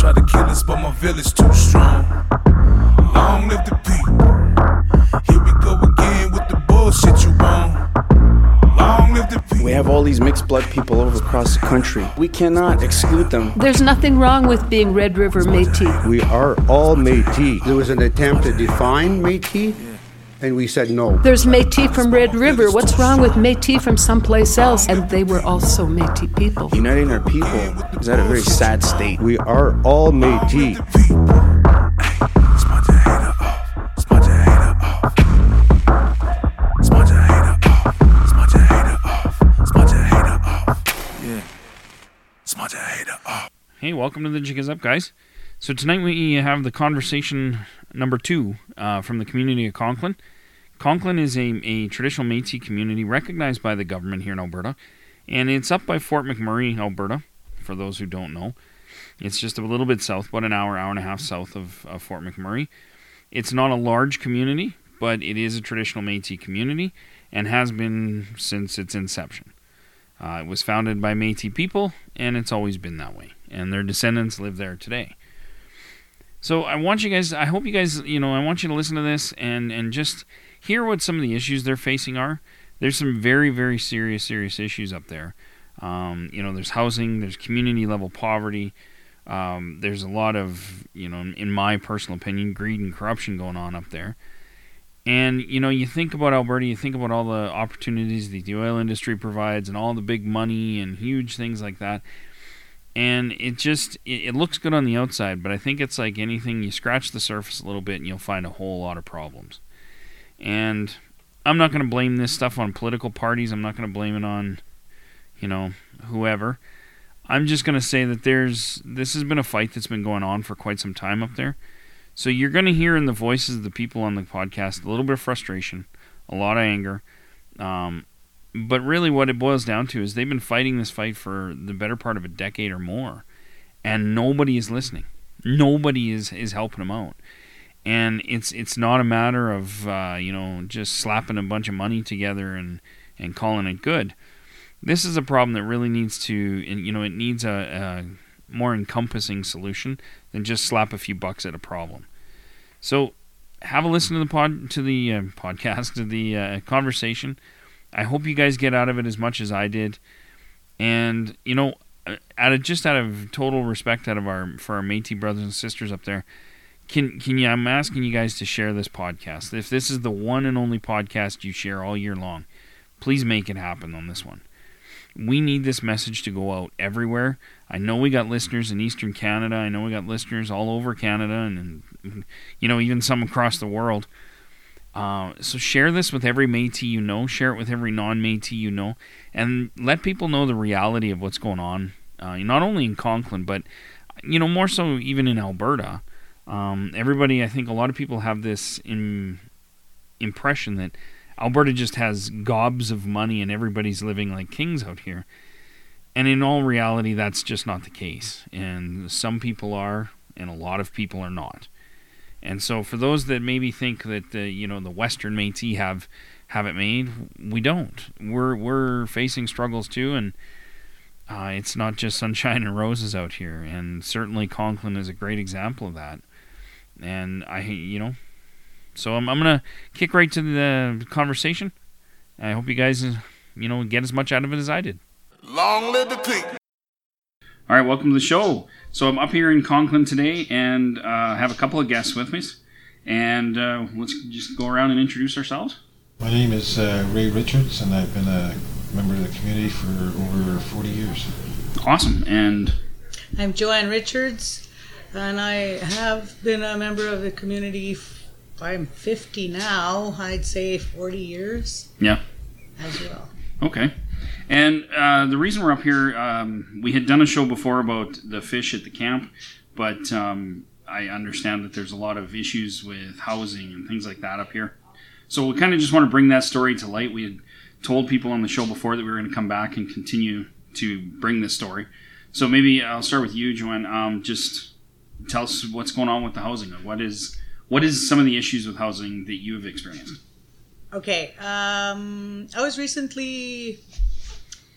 Try to kill us, but my village too strong. Long live the people. Here we go again with the bullshit you want. Long live the people. We have all these mixed blood people over across the country. We cannot exclude them. There's nothing wrong with being Red River Métis. We are all Métis. There was an attempt to define Métis, and we said no. There's Métis from Red River. What's wrong with Métis from someplace else? And they were also Métis people. Uniting our people is at a very sad state. We are all Métis. Hey, welcome to the Jig is Up, guys. So tonight we have the conversation number two uh, from the community of Conklin. Conklin is a, a traditional Métis community recognized by the government here in Alberta, and it's up by Fort McMurray, Alberta. For those who don't know, it's just a little bit south, about an hour, hour and a half south of, of Fort McMurray. It's not a large community, but it is a traditional Métis community and has been since its inception. Uh, it was founded by Métis people, and it's always been that way. And their descendants live there today. So I want you guys. I hope you guys. You know, I want you to listen to this and and just hear what some of the issues they're facing are. There's some very very serious serious issues up there. Um, you know, there's housing, there's community level poverty. Um, there's a lot of, you know, in my personal opinion, greed and corruption going on up there. And you know, you think about Alberta, you think about all the opportunities that the oil industry provides, and all the big money and huge things like that. And it just it, it looks good on the outside, but I think it's like anything. You scratch the surface a little bit, and you'll find a whole lot of problems. And I'm not going to blame this stuff on political parties. I'm not going to blame it on, you know, whoever. I'm just going to say that there's this has been a fight that's been going on for quite some time up there. So you're going to hear in the voices of the people on the podcast a little bit of frustration, a lot of anger. Um, but really, what it boils down to is they've been fighting this fight for the better part of a decade or more, and nobody is listening. Nobody is is helping them out. And it's it's not a matter of uh, you know just slapping a bunch of money together and and calling it good. This is a problem that really needs to you know it needs a, a more encompassing solution than just slap a few bucks at a problem. So have a listen to the pod to the uh, podcast to the uh, conversation. I hope you guys get out of it as much as I did, and you know, out of just out of total respect out of our for our Métis brothers and sisters up there, can can you? I'm asking you guys to share this podcast. If this is the one and only podcast you share all year long, please make it happen on this one. We need this message to go out everywhere. I know we got listeners in Eastern Canada. I know we got listeners all over Canada, and, and you know even some across the world. Uh, so share this with every Métis you know. Share it with every non-Métis you know, and let people know the reality of what's going on. Uh, not only in Conklin, but you know more so even in Alberta. Um, everybody, I think, a lot of people have this in, impression that Alberta just has gobs of money and everybody's living like kings out here. And in all reality, that's just not the case. And some people are, and a lot of people are not. And so, for those that maybe think that the you know the Western Métis have have it made, we don't. We're we're facing struggles too, and uh, it's not just sunshine and roses out here. And certainly, Conklin is a great example of that. And I, you know, so I'm I'm gonna kick right to the conversation. I hope you guys, you know, get as much out of it as I did. Long live the people. All right, welcome to the show. So I'm up here in Conklin today and uh, have a couple of guests with me. And uh, let's just go around and introduce ourselves. My name is uh, Ray Richards, and I've been a member of the community for over 40 years. Awesome. And I'm Joanne Richards, and I have been a member of the community. f- I'm 50 now. I'd say 40 years yeah, as well. okay. And uh, the reason we're up here, um, we had done a show before about the fish at the camp, but um, I understand that there's a lot of issues with housing and things like that up here. So we kind of just want to bring that story to light. We had told people on the show before that we were going to come back and continue to bring this story. So maybe I'll start with you, Joanne. Um, just tell us what's going on with the housing. What is what is some of the issues with housing that you have experienced? Okay, um, I was recently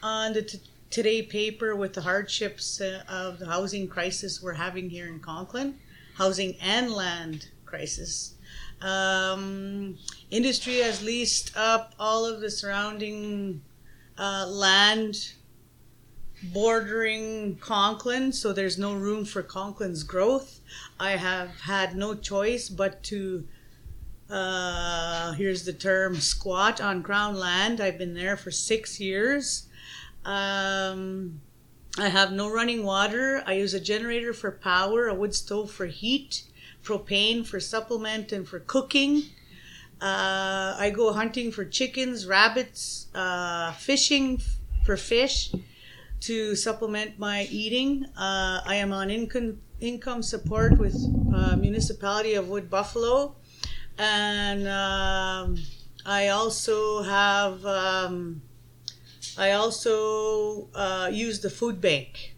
on the t- today paper with the hardships uh, of the housing crisis we're having here in Conklin, housing and land crisis. Um, industry has leased up all of the surrounding uh, land bordering Conklin, so there's no room for Conklin's growth. I have had no choice but to, uh, here's the term, squat on Crown land. I've been there for six years. Um, I have no running water. I use a generator for power, a wood stove for heat, propane for supplement and for cooking. Uh, I go hunting for chickens, rabbits, uh, fishing for fish to supplement my eating. Uh, I am on income income support with uh, municipality of Wood Buffalo, and um, I also have um, I also uh, use the food bank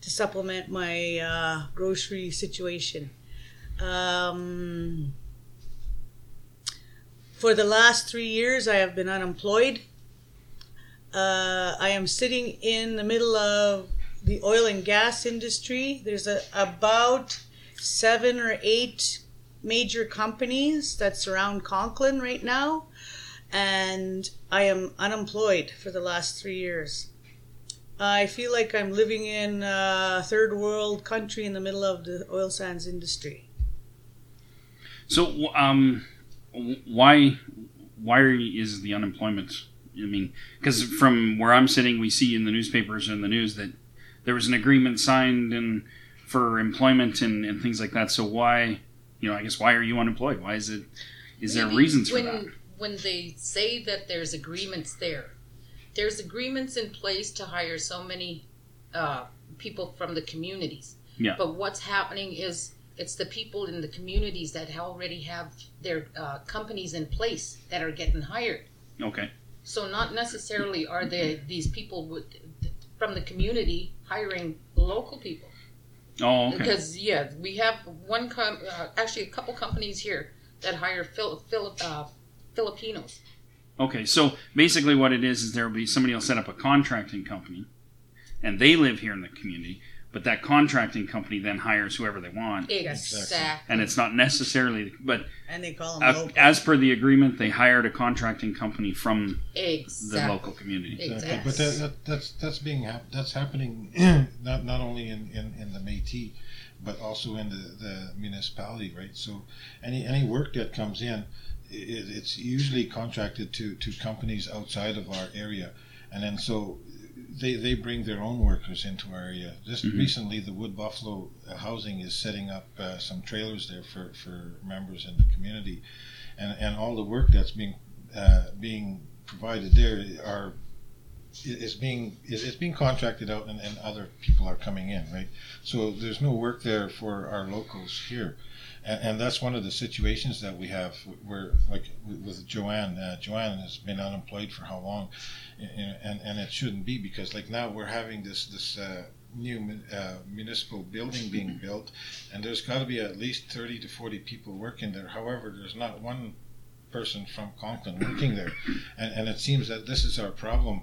to supplement my uh, grocery situation. Um, for the last three years, I have been unemployed. Uh, I am sitting in the middle of the oil and gas industry. There's a, about seven or eight major companies that surround Conklin right now, and I am unemployed for the last three years. I feel like I'm living in a third world country in the middle of the oil sands industry. So, um, why why is the unemployment? I mean, because from where I'm sitting, we see in the newspapers and the news that there was an agreement signed and for employment and, and things like that. So why, you know, I guess why are you unemployed? Why is it? Is there Maybe reasons for when, that? When they say that there's agreements there, there's agreements in place to hire so many uh, people from the communities. Yeah. But what's happening is it's the people in the communities that already have their uh, companies in place that are getting hired. Okay. So not necessarily are they these people with, from the community hiring local people. Oh, okay. Because yeah, we have one com- uh, actually a couple companies here that hire Phil- Phil- uh, Filipinos. Okay, so basically, what it is is there will be somebody will set up a contracting company, and they live here in the community. But that contracting company then hires whoever they want, Exactly. and it's not necessarily. But And they call them local. as per the agreement, they hired a contracting company from the local community. Exactly. But that, that, that's that's being that's happening not not only in, in, in the Métis, but also in the, the municipality, right? So any any work that comes in, it, it's usually contracted to, to companies outside of our area, and then so they, they bring their own workers into our area. Just Mhm. recently, the Wood Buffalo Housing is setting up uh, some trailers there for, for members in the community, and and all the work that's being uh, being provided there are is being is, is being contracted out and, and other people are coming in right so there's no work there for our locals here and, and that's one of the situations that we have where like with joanne uh, joanne has been unemployed for how long? And, and and it shouldn't be because like now we're having this this uh, new uh, municipal building being built and there's got to be at least 30 to 40 people working there. However there's not one person from conklin working there. And, and it seems that this is our problem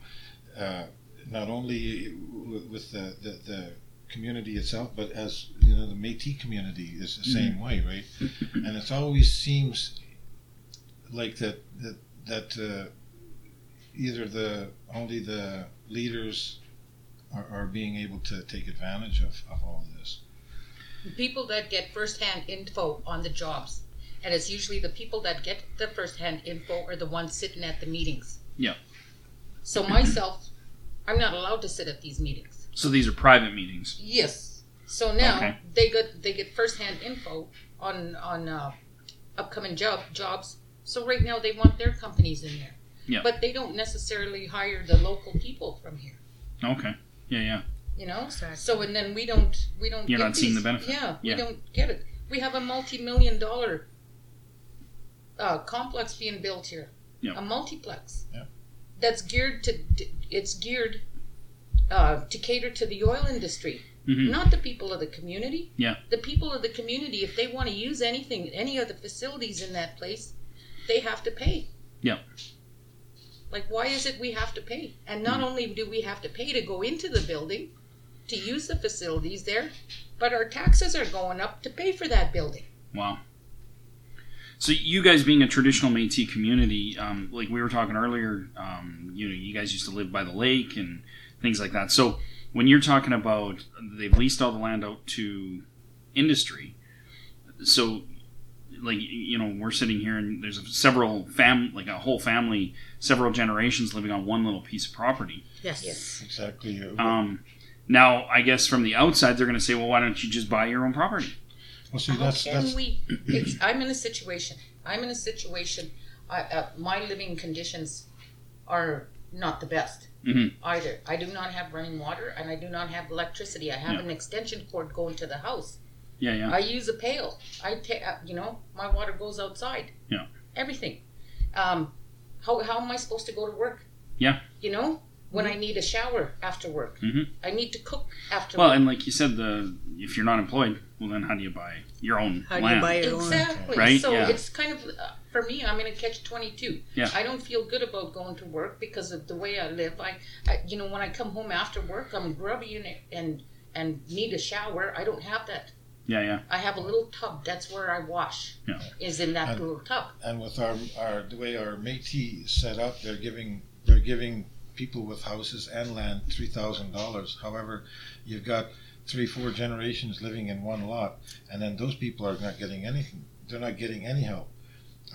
uh, not only w- with the, the, the community itself, but as you know, the Métis community is the same way, right? And it always seems like that that that uh, either the only the leaders are, are being able to take advantage of, of all this. people that get firsthand info on the jobs. And it's usually the people that get the firsthand info are the ones sitting at the meetings. Yeah. So myself, I'm not allowed to sit at these meetings. So these are private meetings. Yes. So now Okay. they get they get firsthand info on on uh, upcoming job jobs. So right now they want their companies in there. Yeah. But they don't necessarily hire the local people from here. Okay. Yeah, yeah. You know. Exactly. So and then we don't we don't. You're get not seeing the benefit. Yeah, Yeah. we don't get it. We have a multi-million dollar uh, complex being built here. Yeah. A multiplex. Yeah. That's geared to. It's geared uh, to cater to the oil industry, hmm not the people of the community. Yeah. The people of the community, if they want to use anything, any of the facilities in that place, they have to pay. Yeah. Like, why is it we have to pay? And not only do we have to pay to go into the building, to use the facilities there, but our taxes are going up to pay for that building. Wow. So you guys being a traditional Métis community, um, like we were talking earlier, um, you know, you guys used to live by the lake and things like that. So when you're talking about they've leased all the land out to industry, so like you know we're sitting here and there's several fam like a whole family, several generations living on one little piece of property. Yes. Yes. Exactly. Um, now I guess from the outside they're going to say, well, why don't you just buy your own property? Well, see, How that's can that's we? It's, I'm in a situation. I'm in a situation. I, uh, my living conditions are not the best Mhm. either. I do not have running water, and I do not have electricity. I have Yeah. an extension cord going to the house. Yeah, yeah. I use a pail. I take, uh, you know, my water goes outside. Yeah. Everything. Um, how how am I supposed to go to work? Yeah. You know, when I need a shower after work, Mhm. I need to cook after Well, work. and like you said, the if you're not employed, well, then how do you buy your own How do land? you buy your own? Exactly. Right? So Yeah. it's kind of uh, for me. I'm in a catch twenty two. Yeah. I don't feel good about going to work because of the way I live. I, I you know, when I come home after work, I'm grubby and and and need a shower. I don't have that. Yeah, yeah. I have a little tub. That's where I wash. Yeah. Is in that And- little tub. and with our, our the way our Métis set up, they're giving they're giving people with houses and land three thousand dollars. However, you've got three four generations living in one lot, and then those people are not getting anything. They're not getting any help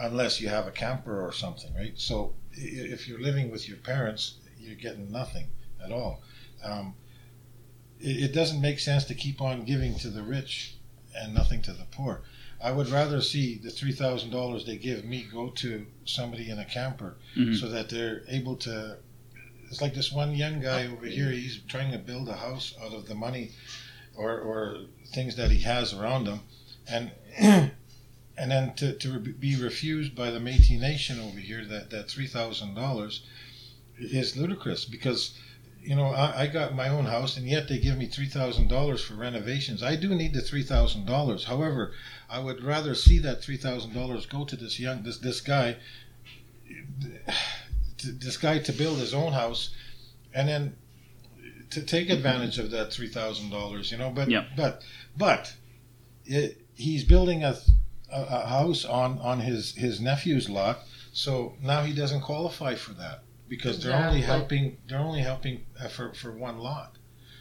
unless you have a camper or something, right? So if you're living with your parents, you're getting nothing at all. Um, it, it doesn't make sense to keep on giving to the rich and nothing to the poor. I would rather see the three thousand dollars they give me go to somebody in a camper, Mhm. so that they're able to. It's like this one young guy over here. He's trying to build a house out of the money, or or things that he has around him, and and then to, to be refused by the Métis Nation over here that that three thousand dollars is ludicrous because you know, I, I got my own house, and yet they give me three thousand dollars for renovations. I do need the three thousand dollars. However, I would rather see that three thousand dollars go to this young this this guy, this guy to build his own house, and then to take advantage of that three thousand dollars. You know, but Yeah. but but it, he's building a, a a house on on his his nephew's lot, so now he doesn't qualify for that because they're only Exactly. helping they're only helping uh, for for one lot.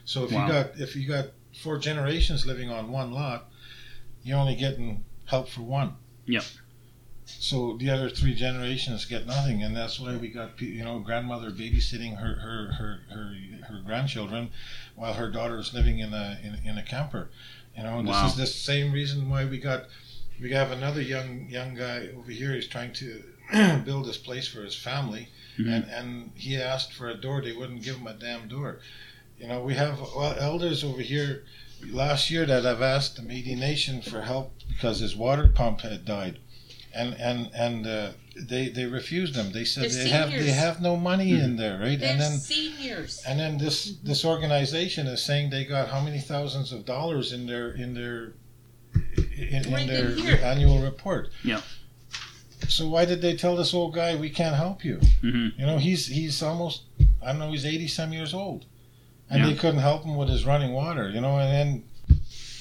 So if Wow. you got if you got four generations living on one lot, you're only getting help for one. Yep. So the other three generations get nothing, and that's why we got you know grandmother babysitting her her her her, her grandchildren, while her daughter is living in a in, in a camper. You know, and Wow. this is the same reason why we got we have another young young guy over here. He's trying to build this place for his family, Mhm. and and he asked for a door. They wouldn't give him a damn door. You know, we have elders over here last year that have asked the Métis Nation for help because his water pump had died, and and and uh, they they refused them. They said They're they have they have no money in there, right? They're and then seniors. and then this this organization is saying they got how many thousands of dollars in their in their in, in Right their here. annual report. Yeah. So why did they tell this old guy we can't help you? hmm You know, he's he's almost I don't know he's eighty some years old, and Yeah. they couldn't help him with his running water. You know, and then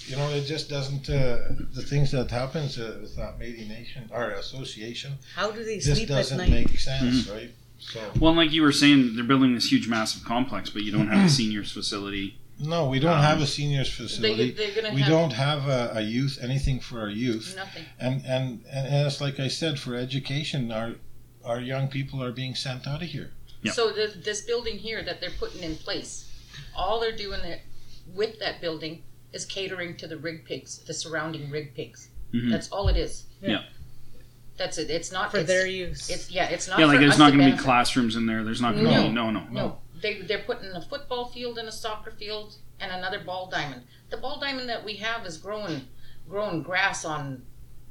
you know it just doesn't uh, the things that happens uh, with that Métis Nation or association How do they just sleep at doesn't night? make sense, Mm-hmm. right? So Well, like you were saying, they're building this huge, massive complex, but you don't have a seniors facility. No, we don't Um, have a seniors facility. they're we have don't have a, a youth anything for our youth nothing. and, and and it's like i said for education our our young people are being sent out of here Yeah. So the, this building here that they're putting in place, all they're doing it with that building is catering to the rig pigs, the surrounding rig pigs. Mhm. That's all it is. Yeah. That's it. It's not for it's, their use. It's yeah. It's not. yeah, like for there's us not to going to be classrooms in there. There's not going to No. be no, no, No, they they're putting a football field and a soccer field and another ball diamond. The ball diamond that we have is growing growing grass on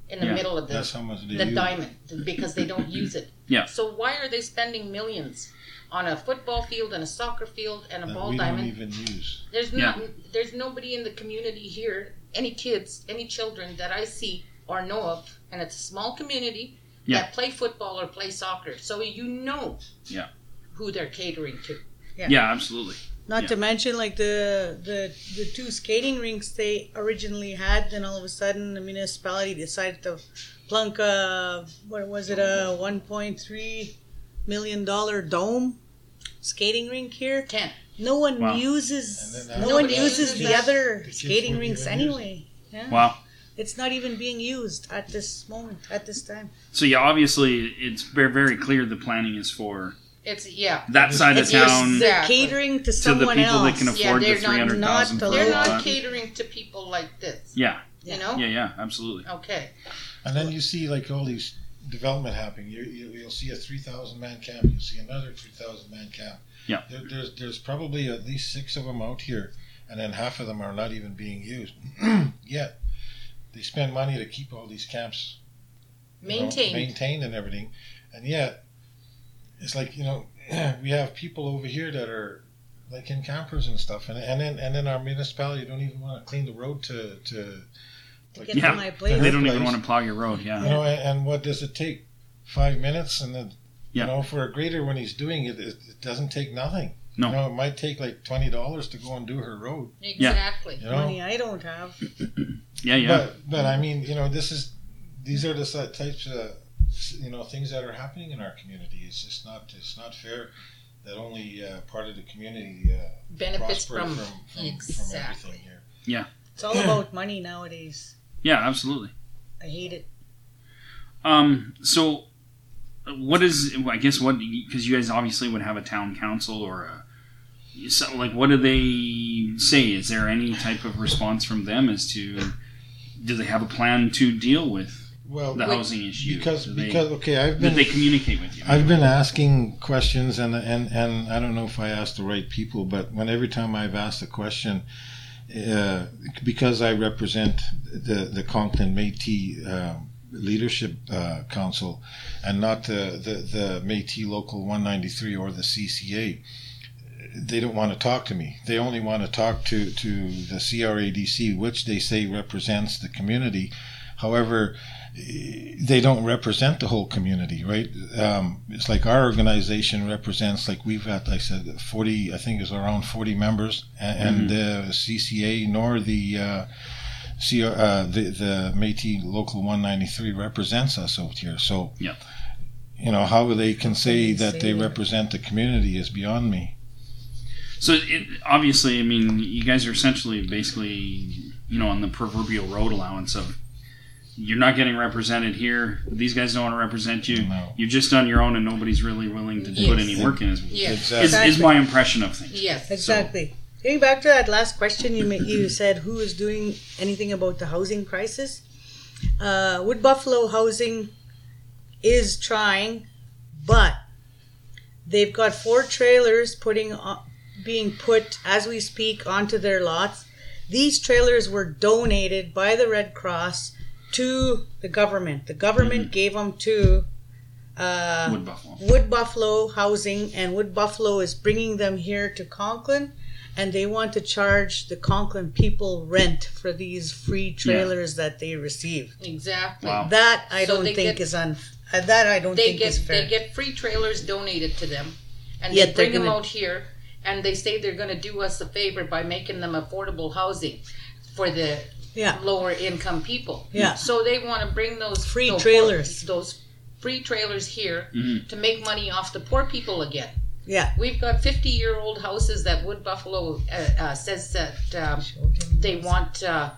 in the Yeah, middle of the that's how much the diamond because they don't use it. Yeah. So why are they spending millions on a football field and a soccer field and a that ball we diamond? don't even use There's Yeah. not. There's nobody in the community here, any kids, any children that I see or know of, and it's a small community Yeah. that play football or play soccer, so you know Yeah. who they're catering to. Yeah. Yeah, absolutely. Not Yeah. to mention like the the the two skating rinks they originally had, then all of a sudden the municipality decided to plunk a what was it a one point three million dollar dome skating rink here. Ten. No one Wow. uses no one uses uses the that. other The skating rinks even use it. anyway. Yeah. Wow. It's not even being used at this moment, at this time. So yeah, obviously it's very very clear the planning is for It's yeah. that side of It's just town they're Exactly. catering to to the someone people else. that can Yeah, afford the they're not- three hundred thousand not They're not lot. catering to people like this. Yeah, You know. yeah, yeah, absolutely. Okay. And then you see like all these development happening. You, you you'll see a three thousand man camp. You'll see another three thousand man camp. Yeah. There, there's there's probably at least six of them out here, and then half of them are not even being used yet. They spend money to keep all these camps you know, Maintained. maintained and everything, and yet it's like you know we have people over here that are like in campers and stuff, and and then and then our municipality don't even want to clean the road to to. like, Get Yeah. to my place. They don't place. even want to plow your road. Yeah, you know, and, and what does it take? Five minutes, and then Yeah. you know, for a grader when he's doing it, it, it doesn't take nothing. No. you know, it might take like twenty dollars to go and do her road. Exactly. You know, Money I don't have. yeah, yeah. but but I mean, you know, this is these are the types of you know things that are happening in our community. It's just not it's not fair that only uh, part of the community uh, Benefits prosper from, from, from, from everything here. Yeah, It's all about money nowadays. yeah, absolutely. I hate it. Um, so what is I guess what because you guys obviously would have a town council or a so, like what do they say? Is there any type of response from them as to do they have a plan to deal with Well, the housing issue? because Do they, because okay, I've been they communicate with you? I've been asking questions, and and and I don't know if I asked the right people, but when every time I've asked a question, uh, because I represent the the Conklin Métis uh, Leadership uh, Council, and not the, the the Métis Local 193 or the CCA. They don't want to talk to me. They only want to talk to, to the CRADC, which they say represents the community. However, they don't represent the whole community, right? Um, it's like our organization represents, like we've got, like I said, 40, I think it's around 40 members, and, and the CCA nor the uh, CR, uh, the, the Métis Local 193 represents us out here. So, Yeah. you know, how they can say they that they say that? represent the community is beyond me. So it, obviously, I mean, you guys are essentially basically, you know, on the proverbial road allowance of you're not getting represented here. These guys don't want to represent you. No. You're just on your own, and nobody's really willing to put any work in. Is, Yes. Exactly. is, is my impression of things. Yes. Exactly. Getting back to that last question, you ma- you said who is doing anything about the housing crisis? Uh, Wood Buffalo Housing is trying, but they've got four trailers putting on, being put as we speak onto their lots. These trailers were donated by the Red Cross to the government. The government gave them to uh, Wood Buffalo. Wood Buffalo Housing, and Wood Buffalo is bringing them here to Conklin, and they want to charge the Conklin people rent for these free trailers that they receive. Exactly. Wow. That I So don't think get- is un. uh, That I don't They think get is fair. they get free trailers donated to them, and Yet they bring them gonna- out here, and they say they're going to do us a favor by making them affordable housing for the yeah, lower income people. Yeah. So they want to bring those Free those- trailers. those free trailers here Mhm. to make money off the poor people again. yeah. We've got 50 year old houses that Wood Buffalo uh, uh, says that um, they want, uh,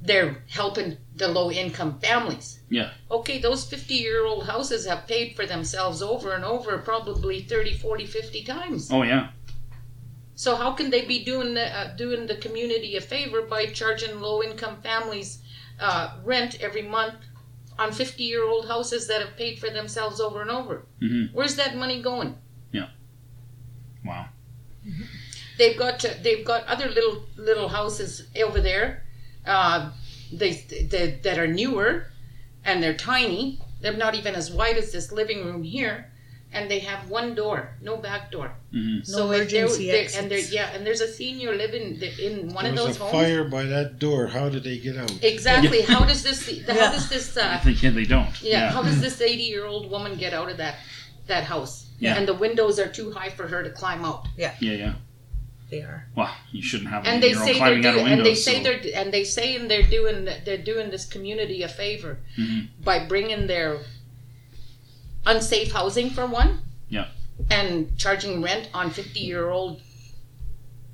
they're helping the low income families. Yeah. Okay, those 50 year old houses have paid for themselves over and over probably 30, 40, 50 times. Oh yeah. So how can they be doing the, uh, doing the community a favor by charging low income families uh, rent every month on 50 year old houses that have paid for themselves over and over? Mhm. Where's that money going? Yeah. Wow. They've got to, they've got other little little houses over there, uh, they, they that are newer, and they're tiny. They're not even as wide as this living room here, and they have one door, no back door. Mhm. So No if they're- emergency they're- and there, exits. yeah, and there's a senior living in one There of was those a homes. fire by that door. How did they get out? Exactly. How does this? How Yeah. does this? I Uh, think yeah, they don't. yeah, How does this eighty-year-old woman get out of that that house? Yeah. And the windows are too high for her to climb out. yeah, yeah. Yeah. They are. Well, you shouldn't have And they say they're doing, a and they say so- they're and they say and they're doing they're doing this community a favor Mhm. by bringing their unsafe housing for one. Yeah. And charging rent on fifty-year-old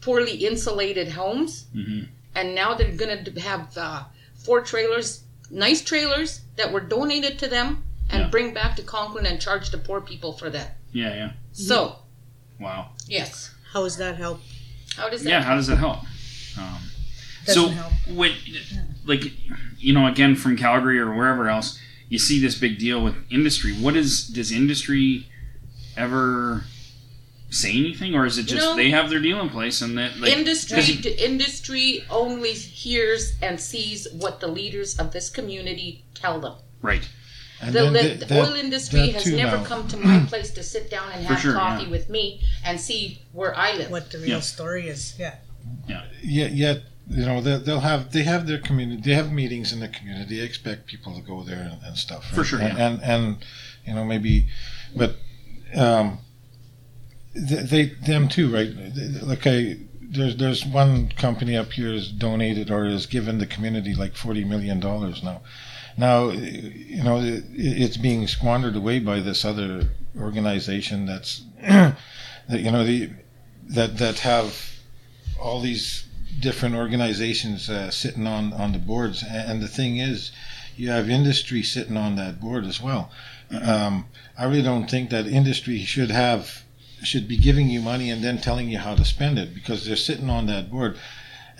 poorly insulated homes. Mhm. And now they're gonna have uh, four trailers, nice trailers that were donated to them, and Yeah. bring back to Conklin and charge the poor people for that. Yeah, yeah. So Wow. yes, How does that help? how does that? Yeah, how does that help? Um, Doesn't so, help. when, like, you know, again from Calgary or wherever else, you see this big deal with industry. What is does industry ever say anything, or is it just No. they have their deal in place and that like industry 'cause you- industry only hears and sees what the leaders of this community tell them. right? And The, then the, the that- oil industry has too never now. come to my place to sit down and For have sure, coffee yeah. with me and see where I live. What the real Yeah. story is? Yeah. Yet, yet you know they, they'll have they have their community. They have meetings in the community. They expect people to go there and, and stuff. For right? sure, And, yeah. and and you know maybe, but um, they, they them too, right? Like I. There's there's one company up here has donated or has given the community like forty million dollars now. Now, you know, it, it's being squandered away by this other organization that's, that you know, the that that have all these different organizations uh, sitting on on the boards. And the thing is, you have industry sitting on that board as well. Um, I really don't think that industry should have should be giving you money and then telling you how to spend it because they're sitting on that board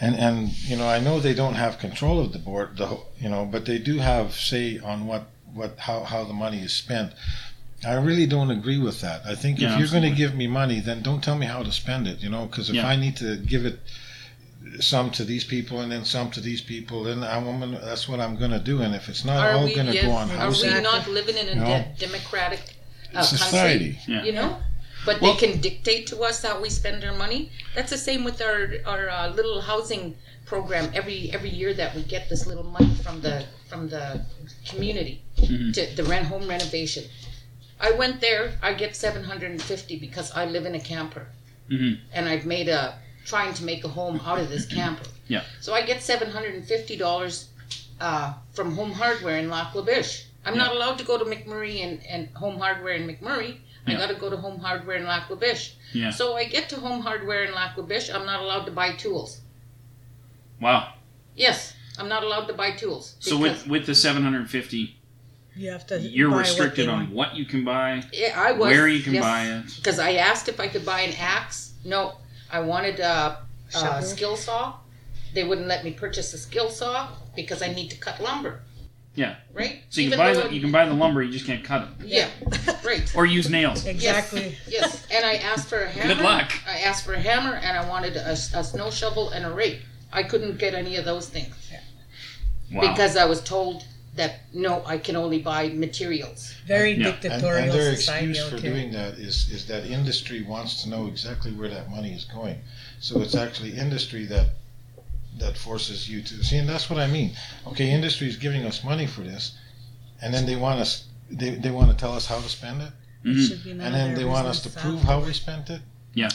and and you know I know they don't have control of the board the you know but they do have say on what what how how the money is spent I really don't agree with that I think Yeah, if you're going to give me money then don't tell me how to spend it you know because if Yeah. I need to give it some to these people and then some to these people then I'm gonna, that's what I'm going to do and if it's not are all we, going to yes, go on housing, are we not living in a No. de- democratic uh, society country? Yeah. You know? But Well- they can dictate to us how we spend our money. That's the same with our our uh, little housing program. Every every year that we get this little money from the from the community Mhm. to the rent home renovation. I went there. I get seven hundred and fifty because I live in a camper, Mhm. and I've made a trying to make a home out of this camper. Yeah. So I get seven hundred and fifty dollars uh, from Home Hardware in Lac La Biche. I'm not allowed to go to McMurray and, and Home Hardware in McMurray. I Yeah. got to go to Home Hardware in Lac La Biche. Yeah. So I get to Home Hardware in Lac La Biche. I'm not allowed to buy tools. Wow. Yes, I'm not allowed to buy tools. So with with the 750, You have to. you're buy what restricted on what you can buy, yeah, I was where you can buy it. because I asked if I could buy an axe. No, I wanted uh, uh, a, a skill saw. They wouldn't let me purchase a skill saw because I need to cut lumber. Yeah. Right. So you can Even buy though- the, you can buy the lumber, you just can't cut it Yeah. right. or use nails. Exactly. Yes, and I asked for a hammer. Good luck. I asked for a hammer, and I wanted a, a snow shovel and a rake. I couldn't get any of those things Wow. because I was told that no, I can only buy materials. Very Yeah. And, dictatorial and their society excuse out for here. doing that is, is that industry wants to know exactly where that money is going. So it's actually industry that that forces you to see, and that's what I mean. Okay, industry is giving us money for this, and then they want us they, they want to tell us how to spend it, Mhm. Should be none and of then their they want us to business prove how we spent it.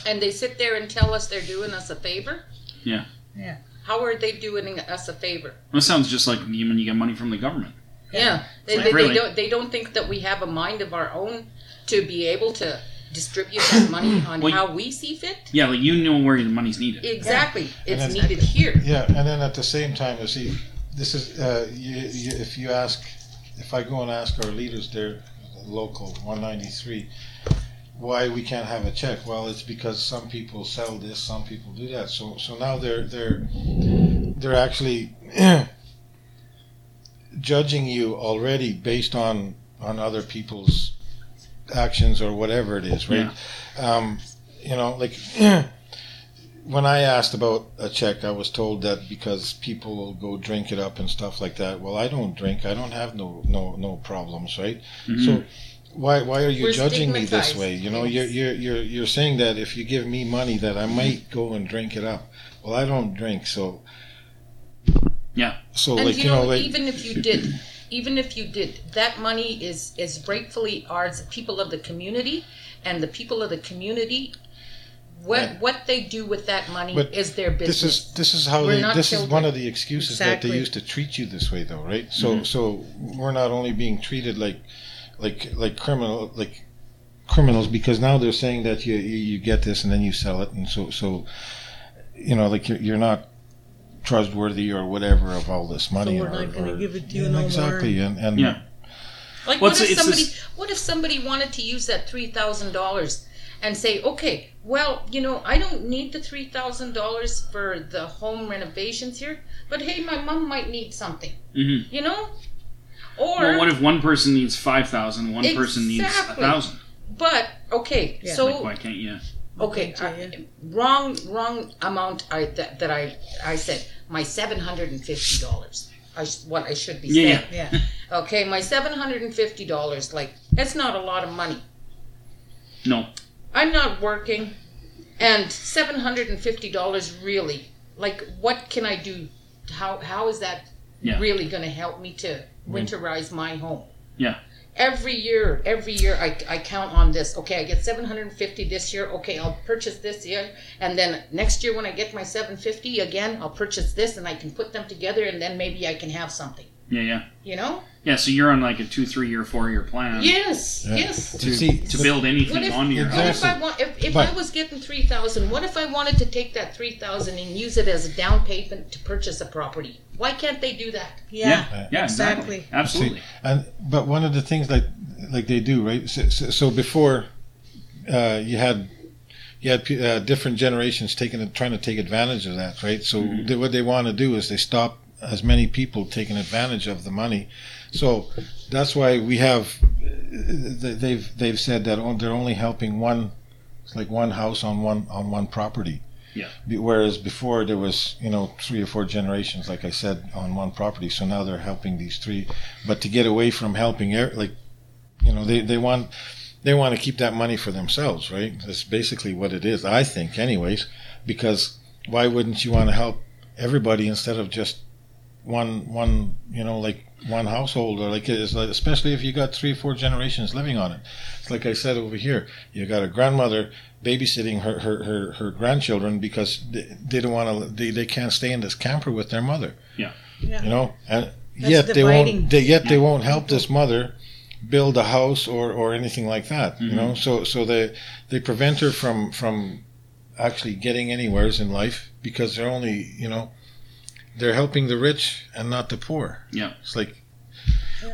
And they sit there and tell us they're doing us a favor. Yeah. Yeah. How are they doing us a favor? Well, it sounds just like you when you get money from the government. Yeah, they, Like, they, really? they don't. They don't think that we have a mind of our own to be able to distribute that money on Well, how we see fit. Yeah, like you know where the money's needed. Exactly, it's And needed here. Yeah, and then at the same time, you see, this is uh, you, you, if you ask, if I go and ask our leaders there, local 193, why we can't have a check? Well, it's because some people sell this, some people do that. So so now they're they're they're actually judging you already based on on other people's actions or whatever it is, right? Um, you know, like when I asked about a check, I was told that because people will go drink it up and stuff like that. Well, I don't drink. I don't have no no no problems, right? Mhm. So why why are you We're judging me this way? You know, you're you're you're you're saying that if you give me money, that I might go and drink it up. Well, I don't drink, so Yeah. So and like you know, like even if you did, even if you did, that money is is rightfully ours, people of the community, and the people of the community. What Yeah. what they do with that money But is their business. this is this is how We're they not this is one of the excuses that they Exactly. used to treat you this way though right so Mhm. so we're not only being treated like like like criminal like criminals because now they're saying that you you, you get this and then you sell it and so so you know like you're, you're not trustworthy or whatever of all this money we're or, not gonna or- give it to you Yeah, no more. exactly and and Yeah. Like, Well, what if somebody? this- What if somebody wanted to use that three thousand dollars and say, okay, well, you know, I don't need the three thousand dollars for the home renovations here, but hey, my mom might need something, Mm-hmm. you know, or Well, what if one person needs five thousand, one person needs a thousand? but okay, Yeah. so Like, why can't you? okay, Okay, I- wrong, wrong amount. I that, that I I said my seven hundred and fifty dollars. I what I should be Yeah, saying. yeah. Yeah. Okay, my seven hundred and fifty dollars. Like that's not a lot of money. No. I'm not working, and seven hundred and fifty dollars really. Like, what can I do? How how is that Yeah. really going to help me to winterize my home? Yeah. Every year, every year, I, I count on this. Okay, I get seven hundred and fifty this year. Okay, I'll purchase this year, and then next year when I get my seven fifty again, I'll purchase this, and I can put them together, and then maybe I can have something. Yeah, yeah, You know? yeah. So you're on like a two, three year, four year plan Yes, Yeah. yes. to see to build anything What if, onto your what house. if I want if, if But- I was getting three thousand, what if I wanted to take that three thousand and use it as a down payment to purchase a property? Why can't they do that? Yeah. yeah, yeah, exactly. exactly. Absolutely. See, and but one of the things like like they do right. So, so, so before uh, you had you had uh, different generations taking trying to take advantage of that, right? So Mhm. they, what they want to do is they stop as many people taking advantage of the money. So that's why we have they- they've they've said that they're only helping one. It's like one house on one on one property. Yeah. Whereas before there was, you know, three or four generations, like I said, on one property. So now they're helping these three. But to get away from helping, like, you know, they, they want they want to keep that money for themselves, right? That's basically what it is, I think, anyways. Because why wouldn't you want to help everybody instead of just one one, you know, like one household or like it's like, especially if you got three or four generations living on it. It's like I said over here. You got a grandmother babysitting her her, her, her grandchildren because they, they don't want to they, they can't stay in this camper with their mother. Yeah. yeah. You know, and That's yet they won't they, yet they won't help this mother build a house or, or anything like that. You mm-hmm. know, so so they they prevent her from from actually getting anywheres in life because they're only you know they're helping the rich and not the poor. Yeah. It's like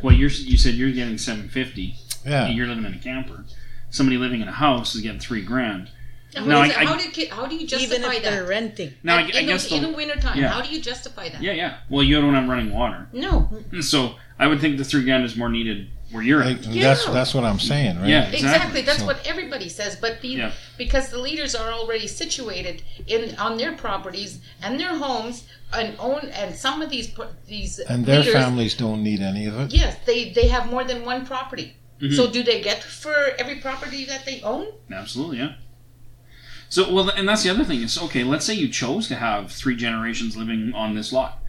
Well, you're you said you're getting seven fifty. yeah. You're living in a camper. Somebody living in a house is getting three grand. Now, No, I- it- how, do, ki- how do you Even justify if they're that? renting. Now, I, I in, guess the, in the, the wintertime, yeah. how do you justify that? yeah, yeah. Well, you don't have running water, No, so I would think the three grand is more needed where you're at. That's Yeah. that's what I'm saying, right? Yeah. exactly. Exactly. That's So- what everybody says. But the, Yeah. because the leaders are already situated in on their properties and their homes and own and some of these these And their leaders, families don't need any of it. Yes, they they have more than one property. Mhm. So do they get for every property that they own? Absolutely, yeah. So well, and that's the other thing is okay. Let's say you chose to have three generations living on this lot.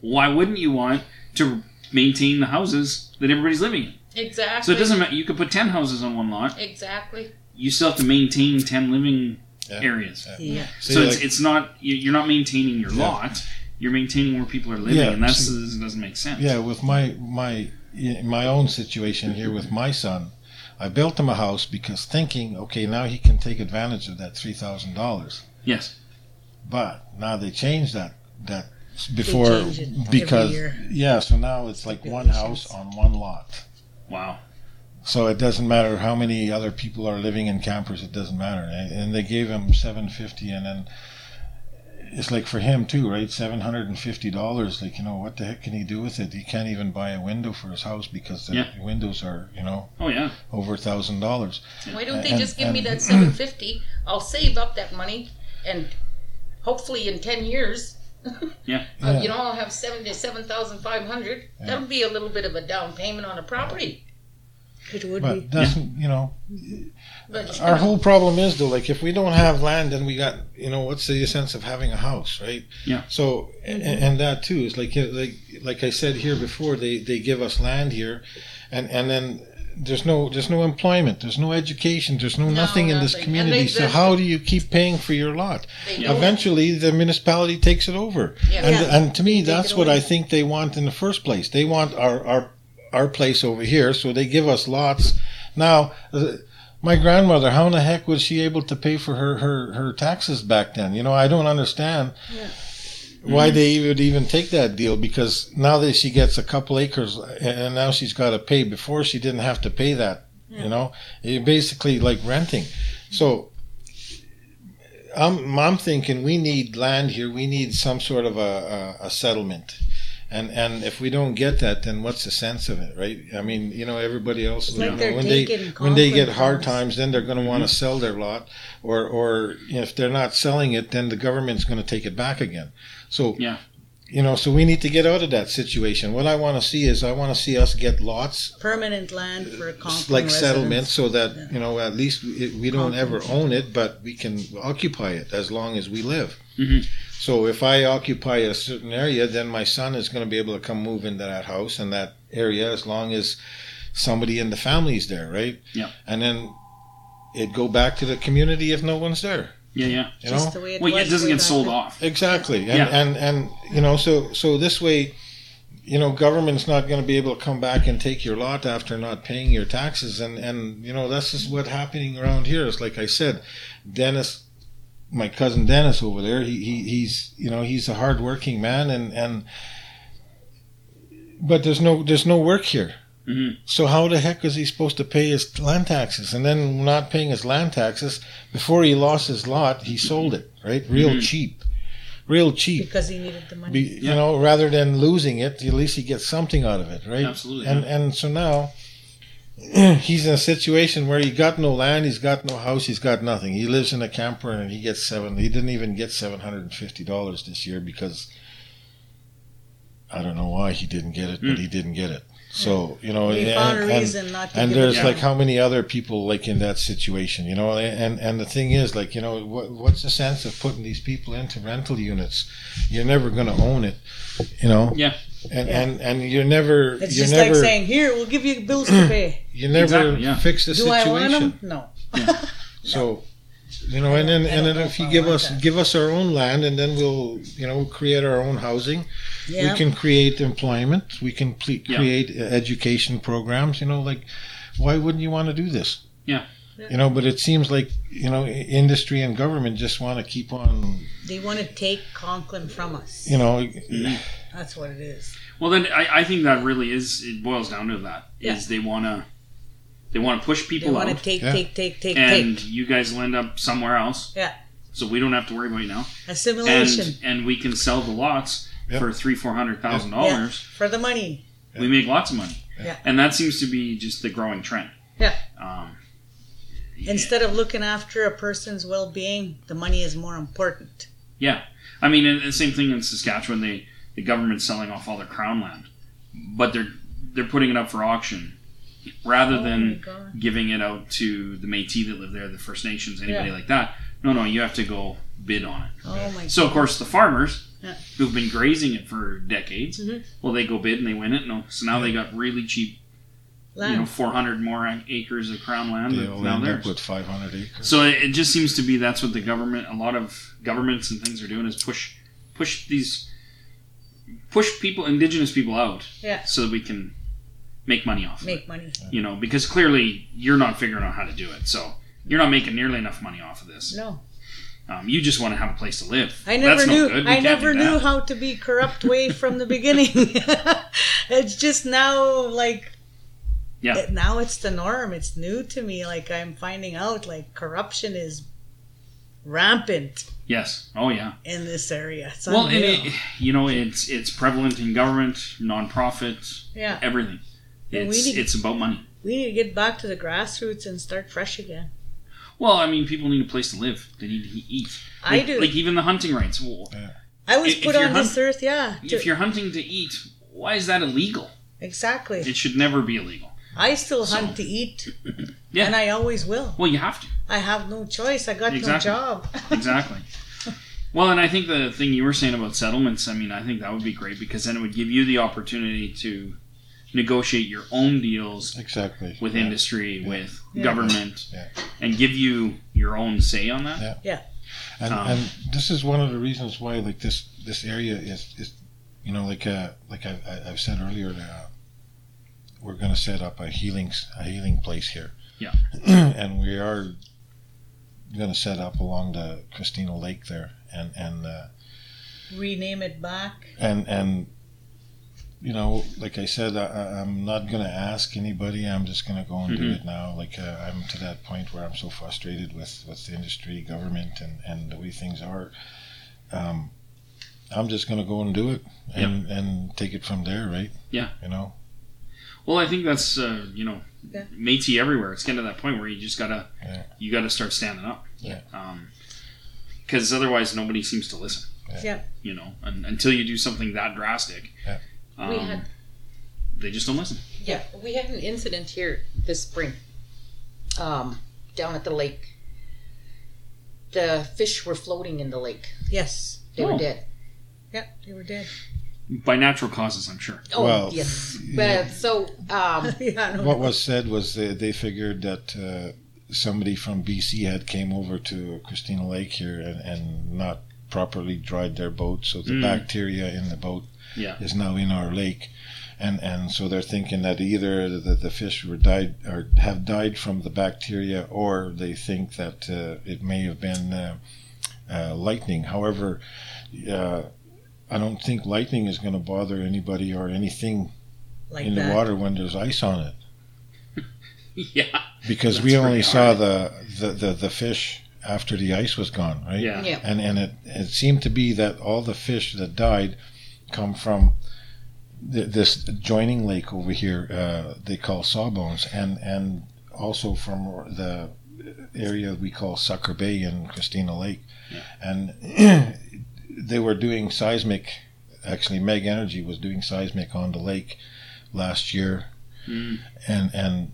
Why wouldn't you want to maintain the houses that everybody's living in? Exactly. So it doesn't matter. You could put ten houses on one lot. Exactly. You still have to maintain ten living Yeah. areas. Yeah. See, so it's, like- it's not you- you're not maintaining your Yeah. lot. You're maintaining where people are living, Yeah, and that's see- doesn't make sense. Yeah, with my my my own situation here with my son, I built him a house because thinking, okay, now he can take advantage of that three thousand dollars. Yes. But now they changed that that before change it every because year. yeah, so now it's like one house on one lot. Wow. So it doesn't matter how many other people are living in campers. It doesn't matter. And and they gave him seven fifty, and then it's like for him too, right? Seven hundred and fifty dollars. Like you know, what the heck can he do with it? He can't even buy a window for his house because the Yeah. windows are you know Oh yeah. over a thousand dollars. Why don't they And- just give me that seven fifty? I'll save up that money, and hopefully in ten years, Yeah. uh, Yeah. you know, I'll have seventy seven thousand five hundred. That'll be a little bit of a down payment on a property. It would But be. that's you know But our whole problem is though like if we don't have land then we got you know what's the sense of having a house right Yeah. so and, and that too is like like like i said here before they they give us land here and and then there's no there's no employment there's no education there's no, No, nothing in this community. they- so how do you keep paying for your lot? They don't. eventually the municipality takes it over. Yeah. and Yeah. and to me Take that's what i think they want in the first place. They want our our our place over here so they give us lots. Now uh, my grandmother how in the heck was she able to pay for her her, her taxes back then? You know i don't understand why they would even take that deal because now that she gets a couple acres and now she's got to pay before she didn't have to pay that you know? It basically like renting. So I'm, I'm thinking we need land here we need some sort of a, a, a settlement. And and if we don't get that then what's the sense of it right? I mean you know everybody else like know, when they when they get hard times then they're going to want to sell their lot or or if they're not selling it then the government's going to take it back again so Yeah. you know so we need to get out of that situation what i want to see is i want to see us get lots Permanent land for Conklin like residents. settlements so that Yeah. you know at least we, we don't ever own it but we can occupy it as long as we live Mhm. so if i occupy a certain area then my son is going to be able to come move into that house and that area as long as somebody in the family is there right Yeah. and then it go back to the community if no one's there Yeah, yeah. you Just know the way it Well, was it doesn't get uh, sold then. off. Exactly, and, Yeah. and and you know, so so this way, you know, government's not going to be able to come back and take your lot after not paying your taxes, and and you know, that's just what happening around here. Is like I said, Dennis, my cousin Dennis over there, he, he he's you know he's a hardworking man, and and but there's no there's no work here. Mhm. So how the heck is he supposed to pay his land taxes? And then not paying his land taxes before he lost his lot, he sold it right, real Mhm. cheap, real cheap. Because he needed the money. Be, Yeah. You know, rather than losing it, at least he gets something out of it, right? Absolutely, And yeah. and so now he's in a situation where he got no land, he's got no house, he's got nothing. He lives in a camper and he gets seven. He didn't even get seven hundred and fifty dollars this year because I don't know why he didn't get it, but Hmm. he didn't get it. So you know, we and, found a and- not to and there's it like how many other people like in that situation you know and and the thing is like you know what, what's the sense of putting these people into rental units you're never going to own it you know Yeah. and Yeah. and and you're never It's you're just never like saying, "Here, we'll give you bills to pay." you never Exactly, yeah. fix the Do I situation want them? No. so you know and then and then if if you give want us that. give us our own land and then we'll you know create our own housing Yeah. we can create employment we can ple- Yeah. create uh, education programs you know like why wouldn't you want to do this Yeah. you know but it seems like you know industry and government just want to keep on They want to take Conklin from us. you know That's what it is. Well, then I, I think that really is it boils down to that is Yeah. they want to they want to push They people want to out, take, Yeah. take, take, take, and take. you guys will end up somewhere else. Yeah. So we don't have to worry about you now, Assimilation. and and we can sell the lots Yeah. for three four hundred thousand yeah. dollars. For the money. We make lots of money, Yeah. and that seems to be just the growing trend. Yeah. Um, Instead of looking after a person's well-being, the money is more important. Yeah, I mean, and the same thing in Saskatchewan. They the government's selling off all their crown land, but they're they're putting it up for auction rather Oh than giving it out to the Métis that live there, the First Nations, anybody Yeah. like that. No, no, you have to go bid on it. Oh my So of course the farmers Yeah. who've been grazing it for decades, Mhm. well, they go bid and they win it. No, so now they got really cheap, land. you know, four hundred more acres of crown land. that's they'll now end theirs. up with 500 acres So it, it just seems to be that's what the government, a lot of governments and things are doing is push, push these, push people, indigenous people out, Yeah. so that we can make money off. of it, Make money. you know, because clearly you're not figuring out how to do it, so you're not making nearly enough money off of this. No. Um, you just want to have a place to live. I never That's no knew. good. I never knew how to be corrupt way from the beginning. it's just now like. Yeah. it- now it's the norm. It's new to me. Like I'm finding out, like corruption is rampant Yes. Oh yeah. in this area. It's Well, and it, you know, it's it's prevalent in government, nonprofit, yeah, everything. And we It's need- it's about money. we need to get back to the grassroots and start fresh again. Well, I mean, people need a place to live. They need to eat. I Like- do. Like even the hunting rights. Well, I was if put you're on this earth, yeah. to- if you're hunting to eat, why is that illegal? exactly. It should never be illegal. I still So- hunt to eat, Yeah. and I always will. Well, you have to. I have no choice. I got Exactly. no job. Exactly. well, and I think the thing you were saying about settlements, I mean, I think that would be great because then it would give you the opportunity to negotiate your own deals Exactly. with Yeah. industry, with Yeah. government, Yeah. and give you your own say on that. Yeah. Yeah. And, Um, and this is one of the reasons why like this this area is is you know like uh like I, I I've said earlier uh, we're going to set up a healing s- a healing place here. Yeah. and we are going to set up along the Christina Lake there, and and uh, Rename it back. and and you know, like I said, I, I- I'm not going to ask anybody. I'm just going to go and do Mhm. it now. Like uh, I'm to that point where I'm so frustrated with with the industry, government, and and the way things are. Um, I'm just going to go and do it and and take it from there, right? Yeah. You know. Well, I think that's uh, you know, Yeah. Métis everywhere. It's getting to that point where you just gotta Yeah. you gotta start standing up. Yeah. Um, because otherwise nobody seems to listen. Yeah. You know, and, until you do something that drastic, Yeah. Um, We had they just don't listen. Yeah, we had an incident here this spring, um, down at the lake. The fish were floating in the lake. Yes. They Oh. were dead. Yeah, they were dead. By natural causes, I'm sure. Oh, Well, yes. yeah. But so, um, yeah, no, What was said was they, they figured that uh, somebody from BC had came over to Christina Lake here and, and not properly dried their boat, so the Mm. bacteria in the boat Yeah. is now in our lake, and and so they're thinking that either the, the fish were died or have died from the bacteria, or they think that uh, it may have been uh, uh, lightning. However. Uh, I don't think lightning is going to bother anybody or anything like in that. the water when there's ice on it yeah. because we only saw the, the, the, the fish after the ice was gone, right? Yeah. yeah. And and it, it seemed to be that all the fish that died come from th- this adjoining lake over here. Uh, they call Sawbones, and and also from the area we call Sucker Bay and Christina Lake, and they were doing seismic. Actually, Meg Energy was doing seismic on the lake last year, Mm. and and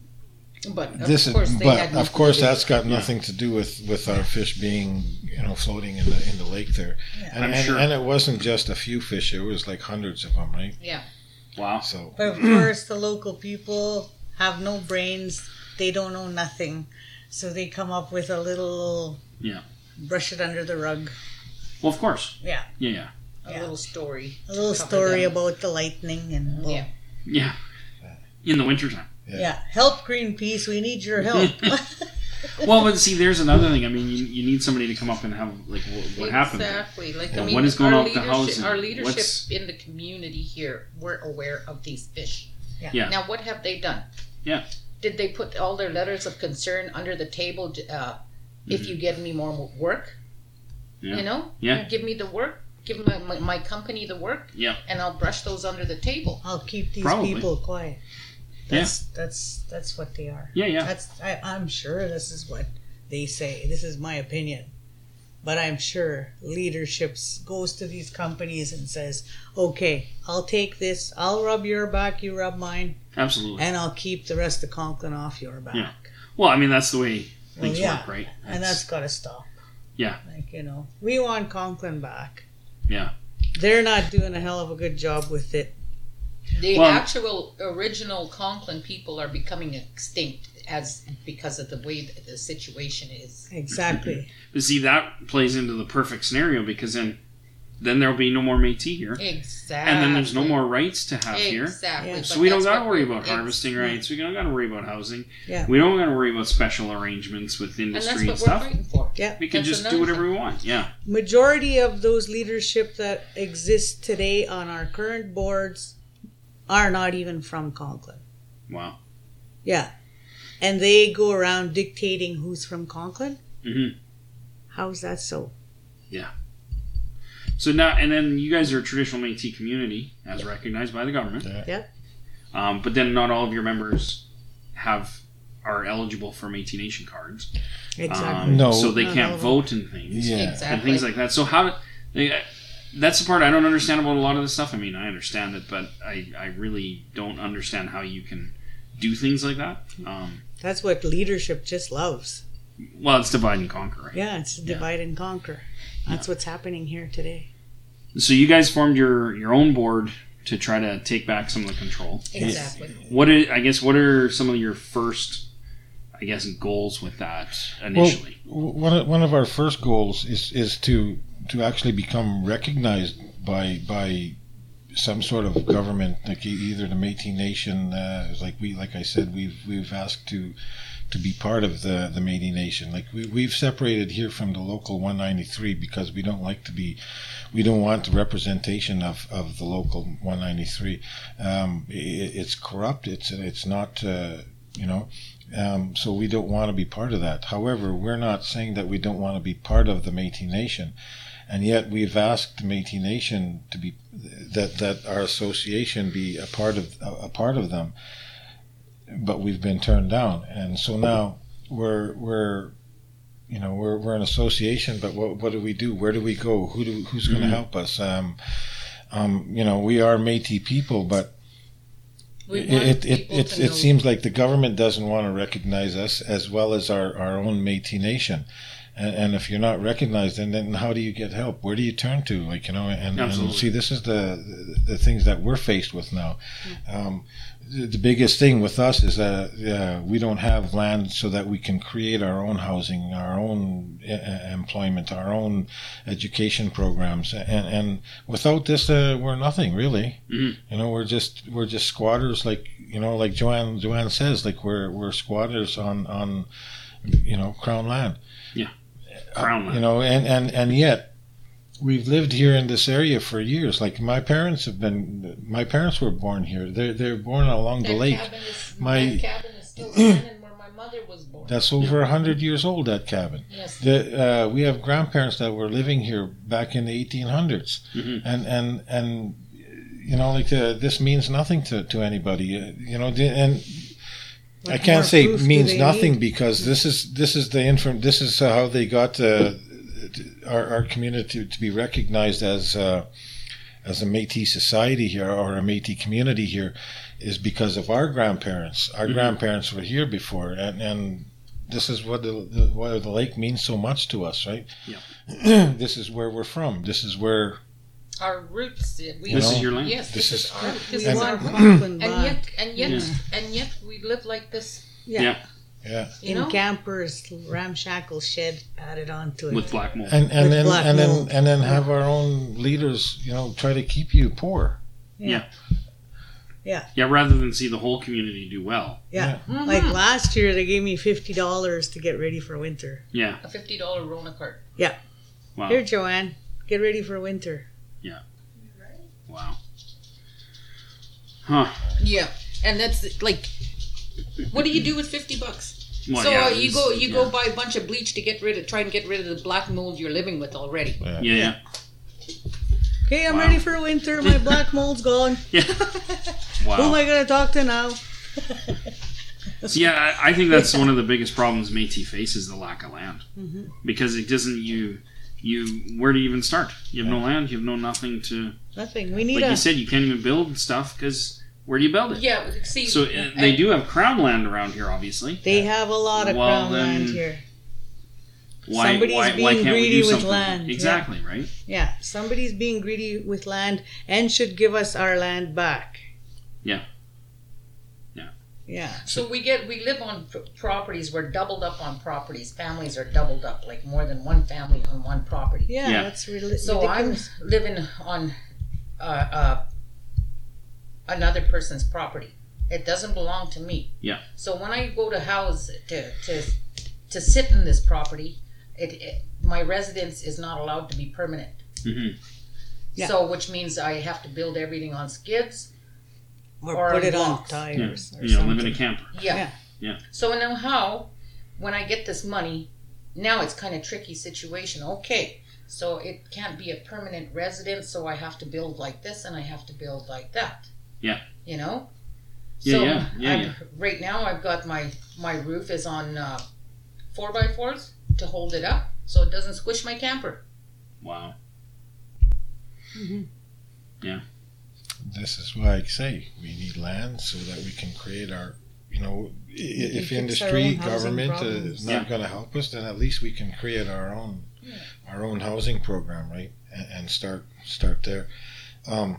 But of this course, is, they but had of course that's got nothing to do with with our fish being you know floating in the in the lake there and, I'm and, sure. and it wasn't just a few fish it was like hundreds of them right. Yeah. Wow. so But of course, the local people have no brains. They don't know nothing. So they come up with a little. Yeah. Brush it under the rug. Well, of course. Yeah. Yeah. Yeah. A Yeah. little story. A little story them. about the lightning and. well, Yeah. Yeah. In the wintertime. Yeah. Help Greenpeace. We need your help. Well, but see, there's another thing. I mean, you, you need somebody to come up and have like what, what happened. Exactly. Like Yeah, I mean, what is going our on with the leadership, housing? Our leadership What's- in the community here, we're aware of these fish. Yeah. Now, what have they done? Yeah. Did they put all their letters of concern under the table? Uh, If you get me more work, Mm-hmm. Yeah. you know, Yeah. give me the work, give my, my, my company the work, Yeah. and I'll brush those under the table. I'll keep these Probably. people quiet. That's that's that's what they are. Yeah. Yeah. That's I, I'm sure this is what they say. This is my opinion. But I'm sure leadership goes to these companies and says, "Okay, I'll take this. I'll rub your back, you rub mine, Absolutely. and I'll keep the rest of Conklin off your back." Yeah. Well, I mean, that's the way Well, things yeah. work, right? And that's got to stop. Yeah. Like you know, we want Conklin back. Yeah. They're not doing a hell of a good job with it. The Well- actual original Conklin people are becoming extinct as because of the way that the situation is. Exactly. But see, that plays into the perfect scenario because then, then there'll be no more Métis here, Exactly. and then there's no more rights to have here. Exactly. Yeah. but So we don't that's got to worry about harvesting rights. We don't got to worry about housing. Yeah. We don't got to worry about special arrangements with And that's industry what and we're stuff. fighting for. Yeah. We can That's just do whatever thing. we want. Yeah. majority of those leadership that exist today on our current boards are not even from Conklin. Wow. Yeah. And they go around dictating who's from Conklin? Mhm. How's that so? Yeah. So now, and then you guys are a traditional Métis community, as recognized by the government. Yeah. Yeah. Um, but then not all of your members have are eligible for Métis Nation cards. Exactly. Um, No. So they Not can't vote and things. Yeah. and things like that. So how? They, that's the part I don't understand about a lot of this stuff. I mean, I understand it, but I, I really don't understand how you can do things like that. Um, That's what leadership just loves. well, it's divide and conquer, right? Yeah, it's divide and conquer. That's what's happening here today. So you guys formed your your own board to try to take back some of the control. Exactly. What I guess what are some of your first, I guess, goals with that initially? Well, one of, one of our first goals is is to to actually become recognized by by some sort of government, like either the Métis Nation, uh, like we like I said, we've we've asked to to be part of the the Métis Nation. Like we we've separated here from the local 193 because we don't like to be, we don't want the representation of of the local 193. Um, it, it's corrupt. It's it's not. Uh, you know, um, so we don't want to be part of that. However, we're not saying that we don't want to be part of the Métis Nation, and yet we've asked the Métis Nation to be that that our association be a part of a, a part of them, but we've been turned down, and so now we're we're you know we're we're an association, but what what do we do? Where do we go? Who do who's going to help us? Um, um, you know, we are Métis people, but it it, it, it, to it know- seems like the government doesn't want to recognize us as well as our, our own Métis nation. And, and if you're not recognized, then, then how do you get help? Where do you turn to? Like, you know, and, and see, this is the, the things that we're faced with now. Um, the, the biggest thing with us is that uh, we don't have land so that we can create our own housing, our own uh, employment, our own education programs. And, and without this, uh, we're nothing really. Mhm. You know, we're just we're just squatters, like you know, like Joanne Joanne says, like we're we're squatters on on you know crown land. Crown. You know, and and and yet we've lived here in this area for years. Like my parents have been, my parents were born here. They're they're born along the lake. cabin is, My- that cabin is still standing where my mother was born. That's over a hundred years old. That cabin. yes. The, uh, we have grandparents that were living here back in the 1800s, Mhm. and and and you know, like uh this means nothing to to anybody. Uh, you know, the- and I can't say proof means nothing need? because this is this is the inform this is how they got uh, our our community to be recognized as uh, as a Métis society here or a Métis community here is because of our grandparents. Our Mhm. grandparents were here before, and and this is what the, the why the lake means so much to us, right? Yeah. this is where we're from. This is where Our roots. uh, We, This know, is your land. Yes, This this, is- is our. This We is want our home. And yet, and yet, Yeah. and yet, we live like this. Yeah. Yeah. yeah. You In know. campers, ramshackle shed added onto it. with black mold. And and then black and then and then have our own leaders, you know, try to keep you poor. Yeah. Yeah. Yeah, rather than see the whole community do well. Yeah. Mhm. Like last year, they gave me fifty dollars to get ready for winter. Yeah. a fifty dollar Rona cart. Wow. Here, Joanne, get ready for winter. Wow. Huh. Yeah, and that's like, what do you do with fifty bucks? Well, so yeah, uh, you go, you yeah. go buy a bunch of bleach to get rid of, try and get rid of the black mold you're living with already. Yeah, yeah. Okay, I'm Wow. ready for winter. My black mold's gone. Yeah. wow. Who am I gonna talk to now? Yeah, I, I think that's one of the biggest problems Métis faces: the lack of land. Mm-hmm. Because it doesn't you you where do you even start? You have no land. You have no nothing to. Nothing. We need Like a. you said, you can't even build stuff because where do you build it? Yeah, see, So uh, they do have crown land around here, obviously. they have a lot of Well, crown then- land here. Why, Somebody's why, why being can't we greedy do with something? land, yeah. Exactly, right? Yeah, somebody's being greedy with land and should give us our land back. Yeah. Yeah. Yeah. So we get we live on p- properties. We're doubled up on properties. Families are doubled up, like more than one family on one property. Yeah, Yeah. that's really So I'm living on uh, uh, another person's property. It doesn't belong to me. Yeah. So when I go to house to to to sit in this property, it, it my residence is not allowed to be permanent. Mm-hmm. Yeah. So which means I have to build everything on skids. Or, or put it on blocks. tires or You know, live in a camper. Yeah. Yeah. Yeah. So now how, when I get this money, now it's kind of tricky situation. Okay, so it can't be a permanent residence, so I have to build like this and I have to build like that. Yeah. You know. Yeah, so yeah, yeah, yeah. Right now, I've got my my roof is on uh, four by fours to hold it up, so it doesn't squish my camper. Wow. This is why I say we need land so that we can create our you know, i- if industry, government uh, is not Yeah. going to help us, then at least we can create our own our own housing program, right? And, and start start there. Um,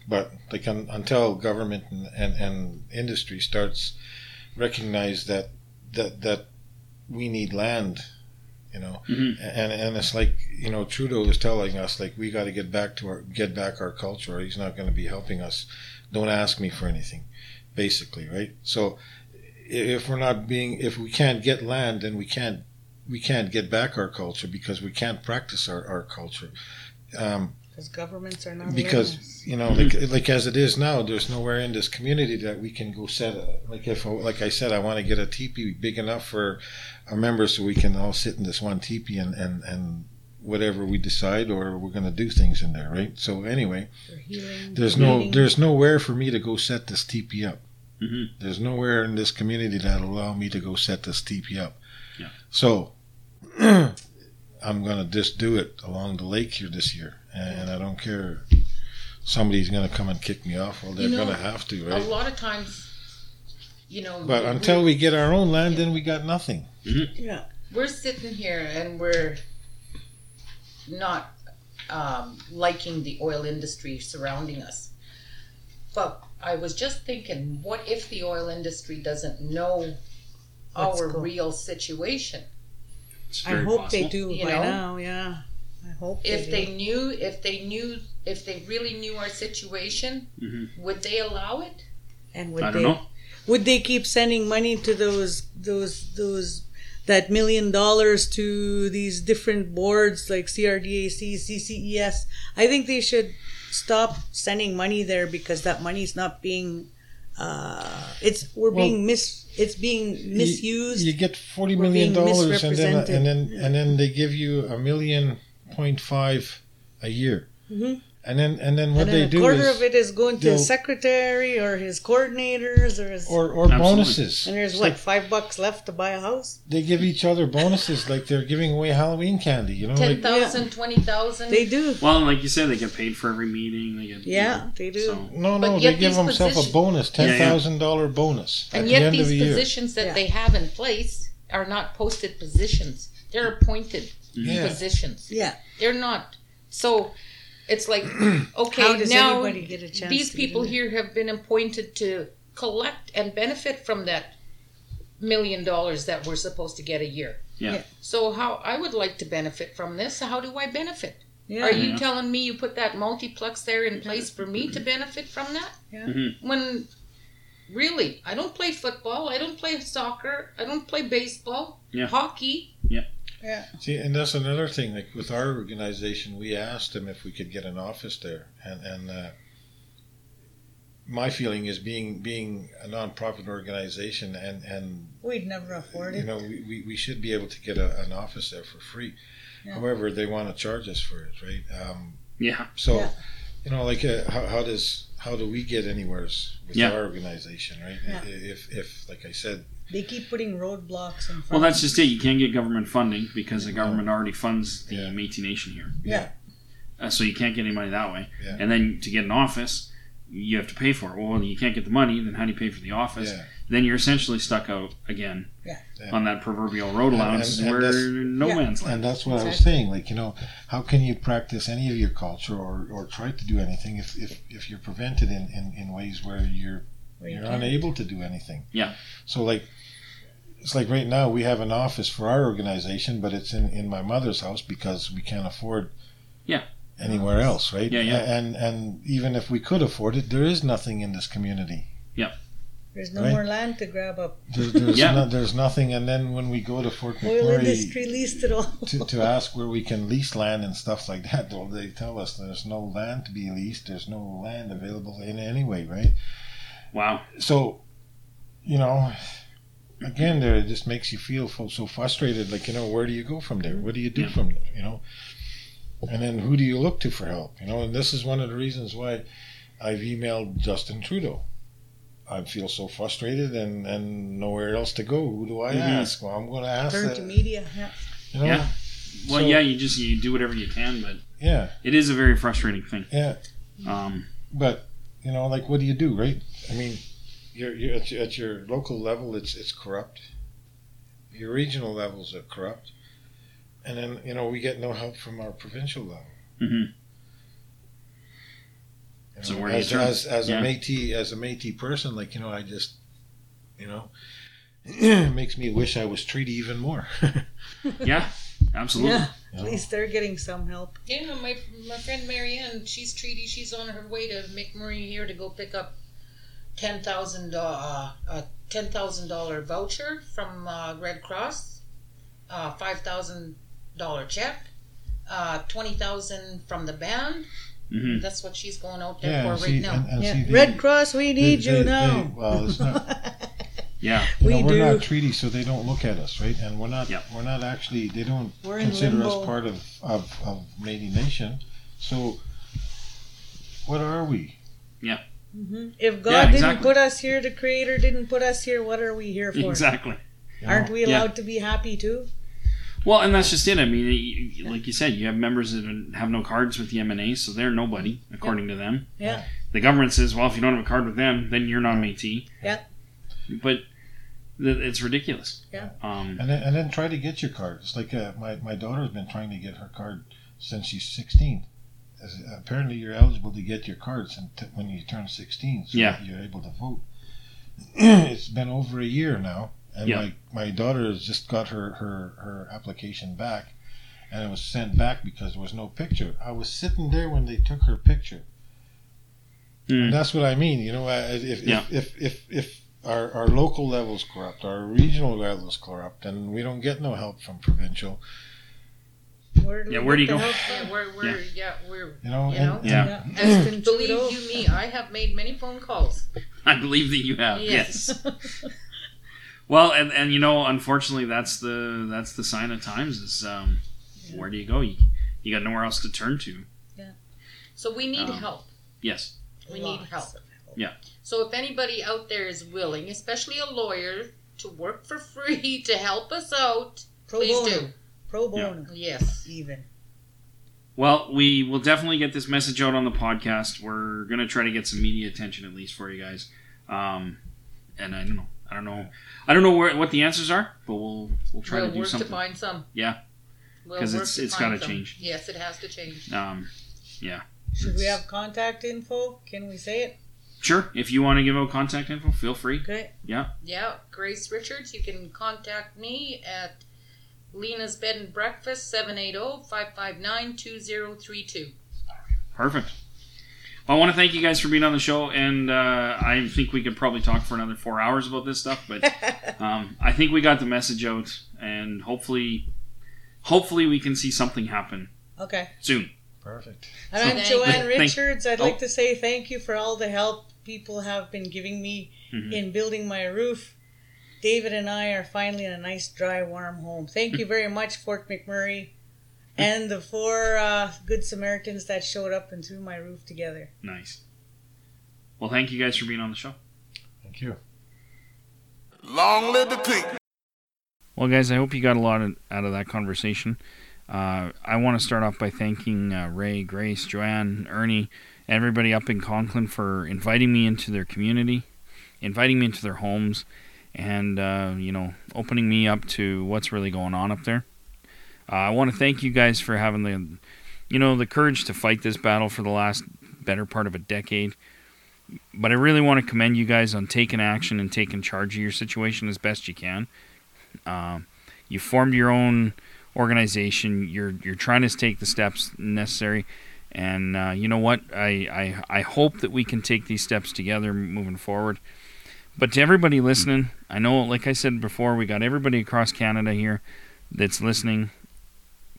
but like un, until government and, and, and industry starts recognize that that that we need land, you know, Mhm. and and it's like you know Trudeau is telling us like we got to get back to our get back our culture. Or he's not going to be helping us. Don't ask me for anything, basically, right? So if we're not being if we can't get land, then we can't we can't get back our culture because we can't practice our, our culture. Um, Because governments are not because you know like like as it is now there's nowhere in this community that we can go set a, like if like i said i want to get a teepee big enough for our members so we can all sit in this one teepee and and and whatever we decide or we're going to do things in there right so anyway healing. there's no healing. there's nowhere for me to go set this teepee up Mhm. there's nowhere in this community that'll allow me to go set this teepee up Yeah. so i'm going to just do it along the lake here this year and i don't care somebody's going to come and kick me off well they're You know, going to have to right? A lot of times, you know, but we- until we get our own land then we got nothing Yeah. we're sitting here and we're not um, liking the oil industry surrounding us. But I was just thinking, what if the oil industry doesn't know What's our go- real situation? It's I very hope they do You by know? now. Yeah. I hope If they, they knew, if they knew, if they really knew our situation, Mhm. would they allow it? and would I they don't know. would they keep sending money to those those those that million dollars to these different boards like CRDAC, CCES? I think they should stop sending money there because that money is not being uh, it's we're Well, being mis it's being misused. you, you get 40 We're million being dollars and then and then and then they give you a million point five a year Mhm. and then and then what and they a do quarter is of it is going to his secretary or his coordinators or his or, or Absolutely. bonuses and there's It's what like five bucks left to buy a house. they give each other bonuses like they're giving away halloween candy you know like 10,000, 20,000? They do. Well, like you said, they get paid for every meeting. They get Yeah, they do. So, no no yet they give these themselves a position- bonus Yeah, yeah. $10000 bonus at And the yet end of these the year positions that Yeah. they have in place are not posted positions. They're appointed Yeah. positions. Yeah. They're not. So it's like, okay, How does now anybody get a chance these people here have been appointed to collect and benefit from that million dollars that we're supposed to get a year. Yeah. Yeah. So how I would like to benefit from this. How do I benefit? Yeah. Are you Yeah. telling me you put that multiplex there in place for me to benefit from that? Yeah. Mhm. When really, I don't play football, I don't play soccer, I don't play baseball, Yeah. hockey. See, and that's another thing. Like with our organization, we asked them if we could get an office there, and and uh, my feeling is being being a nonprofit organization, and and We'd never afford it. you know we, we, we should be able to get a, an office there for free. Yeah. However, they want to charge us for it, right? Um, yeah. so, Yeah. you know, like uh, how, how does how do we get anywheres with Yeah. our organization, right? Yeah. If if like I said, They keep putting roadblocks in front. Well, that's just it. You can't get government funding because the government already funds the Yeah. Métis Nation here. Yeah. Uh, so you can't get any money that way. Yeah. And then to get an office, you have to pay for it. Well, you can't get the money. Then how do you pay for the office? yeah, Then you're essentially stuck out again Yeah. Yeah. on that proverbial road And- allowance and- and where that's- no Yeah. man's land. And that's what I was Exactly. saying. Like, you know, how can you practice any of your culture or, or try to do anything if, if, if you're prevented in, in, in ways where you're Where you you're can't. unable to do anything? Yeah. So like it's like right now we have an office for our organization, but it's in, in my mother's house because we can't afford Yeah. anywhere else, right? Yeah, yeah. And and even if we could afford it, there is nothing in this community. Yeah. There's no Right. more land to grab up. There's there's, Yeah. no, there's nothing. And then when we go to Fort Oil McMurray industry leased it all. to, to ask where we can lease land and stuff like that, well, they tell us there's no land to be leased. There's no land available in any way, right? Wow. So, you know, again, there it just makes you feel so frustrated. Like, you know, where do you go from there? What do you do Yeah. from there? You know, and then who do you look to for help? You know, and this is one of the reasons why I've emailed Justin Trudeau. I feel so frustrated and, and nowhere else to go. Who do I Mhm. ask? Well, I'm going to ask. Turn the- to media. Yeah. You know, Yeah. Well, So- yeah, you just you do whatever you can, but yeah, it is a very frustrating thing. yeah. Um, But you know, like, what do you do, right? I mean, your, your, at, your, at your local level, it's it's corrupt. Your regional levels are corrupt, and then you know we get no help from our provincial level. Mhm. You So know, where do you as, turn? as as Yeah. a Métis as a Métis person, like you know, I just you know, it makes me wish I was treaty even more. Yeah, absolutely. Yeah. You At least they're getting some help. Yeah, my my friend Marianne, she's treaty. She's on her way to McMurray here to go pick up ten thousand uh, a ten thousand dollar voucher from uh, Red Cross, uh, five thousand dollar check, uh, twenty thousand from the band. hmm That's what she's going out there yeah, for and right see, now. and, and Yeah. see, they- Red Cross, we need they- you they- now. they- well, it's not. Yeah. You We know, we're do. not treaty, so they don't look at us, right? And we're not. Yeah. We're not actually. They don't We're consider us part of of of Métis Nation. So, what are we? Mhm. If God Yeah, didn't exactly. put us here, the Creator didn't put us here, what are we here for? Exactly. You Aren't know? we Yeah. allowed to be happy too? Well, and that's just it. I mean, you- like you said, you have members that have no cards with the MNA, so they're nobody according to them. Yeah. The government says, well, if you don't have a card with them, then you're not a Métis. Yeah. But th- it's ridiculous. Yeah. Um, And then, and then try to get your card. It's like uh, my my daughter's been trying to get her card since she's 16. As, apparently, you're eligible to get your cards when you turn 16, so Yeah. you're able to vote. it's been over a year now, and Yeah. my my daughter has just got her her her application back, and it was sent back because there was no picture. I was sitting there when they took her picture. mm, And that's what I mean. You know, uh, if Yeah. if, if if if our our local levels corrupt, our regional levels corrupt, and we don't get no help from provincial. Where do Yeah, we where do you the go? Yeah, from? we're, we're yeah, we're You know, You and, know? and- Yeah. Yeah. Justin believe you me, I have made many phone calls. I believe that you have. Yes. Yes. Well, and, and you know, unfortunately, that's the that's the sign of times. Is um, where do you go? You, you got nowhere else to turn to. Yeah. So we need Um, help. Yes. We need Lots help. Yeah. So if anybody out there is willing, especially a lawyer, to work for free to help us out, Pro please bono. do. Pro bono. Yes. Even. Well, we will definitely get this message out on the podcast. We're gonna try to get some media attention at least for you guys. Um, and I don't know. I don't know. I don't know where, what the answers are, but we'll we'll try we'll to do work something. to find some. Yeah. We'll 'Cause work it's- to it's find gotta some. change. Yes, it has to change. Um, yeah. Should we have contact info? Can we say it? Sure. If you want to give out contact info, feel free. Okay. Yeah. Yeah, Grace Richards, you can contact me at Lena's Bed and Breakfast, oh, 780-559-2032. Perfect. Well, I want to thank you guys for being on the show, and uh, I think we could probably talk for another four hours about this stuff, but um, I think we got the message out, and hopefully, hopefully we can see something happen okay. soon. perfect. And I'm Thank- Joanne Richards. I'd Oh. like to say thank you for all the help people have been giving me Mhm. in building my roof. David and I are finally in a nice, dry, warm home. Thank you very much, Fort McMurray, and the four uh, Good Samaritans that showed up and threw my roof together. Nice. Well, thank you guys for being on the show. Thank you. Long live the king. Well, guys, I hope you got a lot of, out of that conversation. Uh, I want to start off by thanking uh, Ray, Grace, Joanne, Ernie, everybody up in Conklin for inviting me into their community, inviting me into their homes, and uh, you know, opening me up to what's really going on up there. Uh, I want to thank you guys for having the, you know, the courage to fight this battle for the last better part of a decade. But I really want to commend you guys on taking action and taking charge of your situation as best you can. Um, you formed your own organization. You're you're trying to take the steps necessary, and uh, you know what? I, I I hope that we can take these steps together moving forward. But to everybody listening, I know, like I said before, we got everybody across Canada here that's listening.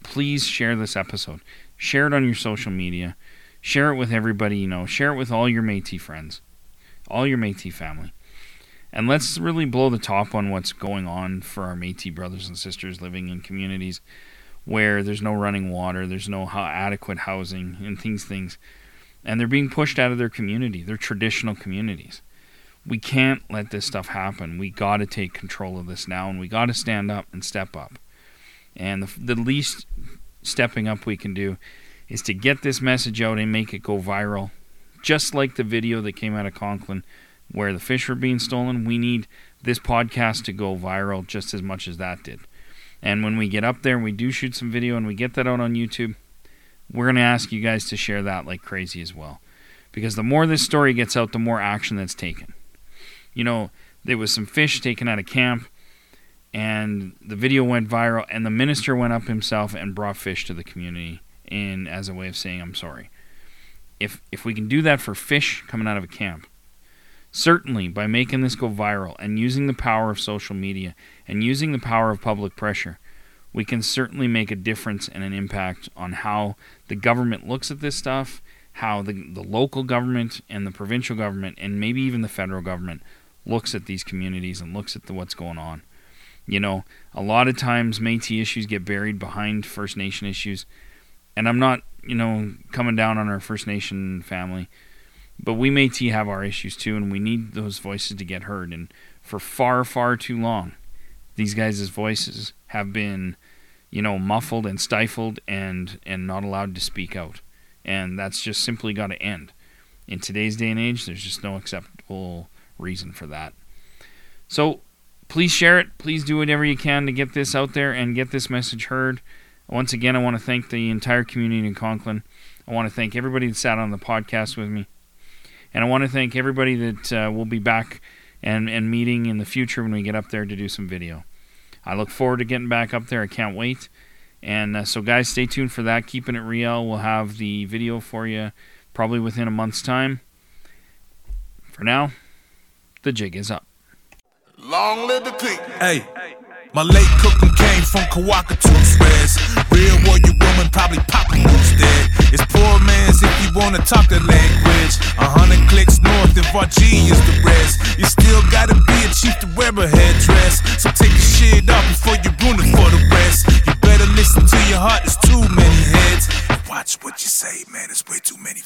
Please share this episode. Share it on your social media. Share it with everybody you know. Share it with all your Métis friends, all your Métis family. And let's really blow the top on what's going on for our Métis brothers and sisters living in communities where there's no running water, there's no adequate housing, and things, things, and they're being pushed out of their community, their traditional communities. We can't let this stuff happen. We got to take control of this now, and we got to stand up and step up. And the, the least stepping up we can do is to get this message out and make it go viral, just like the video that came out of Conklin where the fish were being stolen. We need this podcast to go viral just as much as that did. And when we get up there and we do shoot some video and we get that out on YouTube, we're going to ask you guys to share that like crazy as well. Because the more this story gets out, the more action that's taken. You know, there was some fish taken out of camp and the video went viral and the minister went up himself and brought fish to the community in as a way of saying I'm sorry. If if we can do that for fish coming out of a camp, certainly by making this go viral and using the power of social media and using the power of public pressure, we can certainly make a difference and an impact on how the government looks at this stuff, how the, the local government and the provincial government and maybe even the federal government looks at these communities and looks at the, what's going on. You know, a lot of times Métis issues get buried behind First Nation issues, and I'm not, you know, coming down on our First Nation family, but we Métis have our issues too, and we need those voices to get heard. And for far, far too long, these guys' voices have been, you know, muffled and stifled and and not allowed to speak out, and that's just simply got to end. In today's day and age, there's just no acceptable reason for that. So please share it. Please do whatever you can to get this out there and get this message heard. Once again, I want to thank the entire community in Conklin. I want to thank everybody that sat on the podcast with me. And I want to thank everybody that uh, will be back and, and meeting in the future when we get up there to do some video. I look forward to getting back up there. I can't wait. And uh, so, guys, stay tuned for that. Keeping it real. We'll have the video for you probably within a month's time. For now, the jig is up. Long live the pig. Hey. My late cooking came from Kawakatus Reds. Real warrior woman probably popping loose dead. It's poor man's if you wanna talk the language. A hundred clicks north if RG is the rest. You still gotta be a chief to wear a headdress. So take the shit off before you ruin it for the rest. You better listen to your heart, there's too many heads. And watch what you say, man, there's way too many